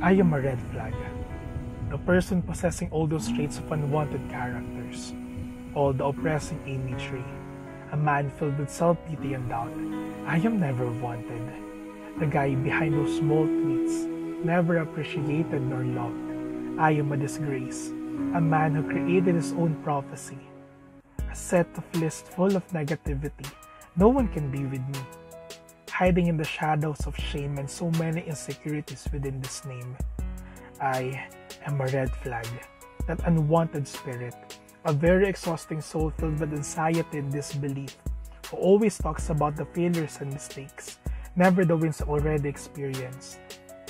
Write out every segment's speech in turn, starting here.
I am a red flag. A person possessing all those traits of unwanted characters. All the oppressing imagery. A man filled with self-pity and doubt. I am never wanted. The guy behind those small tweets. Never appreciated nor loved. I am a disgrace. A man who created his own prophecy. A set of lists full of negativity. No one can be with me hiding in the shadows of shame and so many insecurities within this name. I am a red flag, that unwanted spirit, a very exhausting soul filled with anxiety and disbelief, who always talks about the failures and mistakes, never the wins already experienced.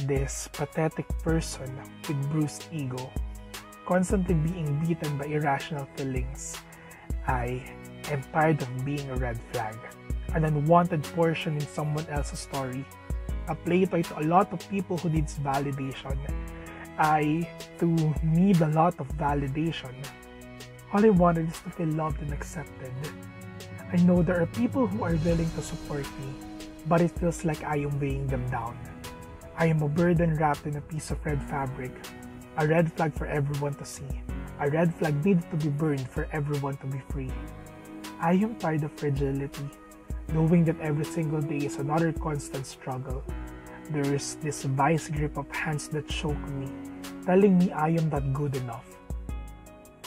This pathetic person with bruised ego, constantly being beaten by irrational feelings. I am tired of being a red flag an unwanted portion in someone else's story. A playtoy to a lot of people who needs validation. I, too, need a lot of validation. All I wanted is to feel loved and accepted. I know there are people who are willing to support me, but it feels like I am weighing them down. I am a burden wrapped in a piece of red fabric, a red flag for everyone to see, a red flag needed to be burned for everyone to be free. I am tired of fragility, knowing that every single day is another constant struggle. There is this vice grip of hands that choke me, telling me I am not good enough.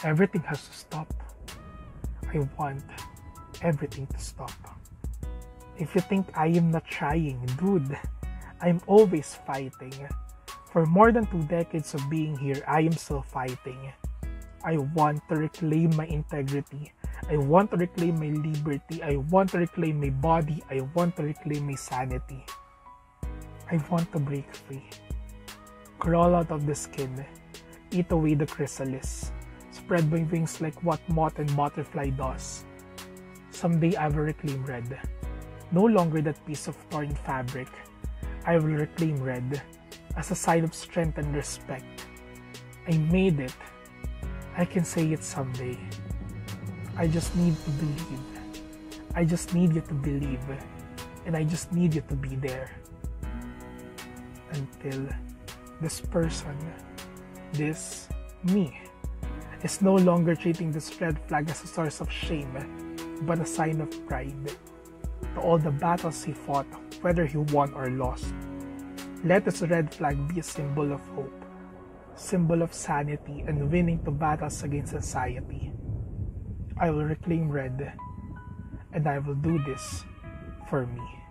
Everything has to stop. I want everything to stop. If you think I am not trying, dude, I'm always fighting. For more than two decades of being here, I am still fighting. I want to reclaim my integrity I want to reclaim my liberty. I want to reclaim my body. I want to reclaim my sanity. I want to break free. Crawl out of the skin. Eat away the chrysalis. Spread my wings like what moth and butterfly does. Someday I will reclaim red. No longer that piece of torn fabric. I will reclaim red as a sign of strength and respect. I made it. I can say it someday. I just need to believe. I just need you to believe. And I just need you to be there. Until this person, this me, is no longer treating this red flag as a source of shame, but a sign of pride. To all the battles he fought, whether he won or lost. Let this red flag be a symbol of hope, symbol of sanity, and winning to battles against anxiety. I will reclaim red, and I will do this for me.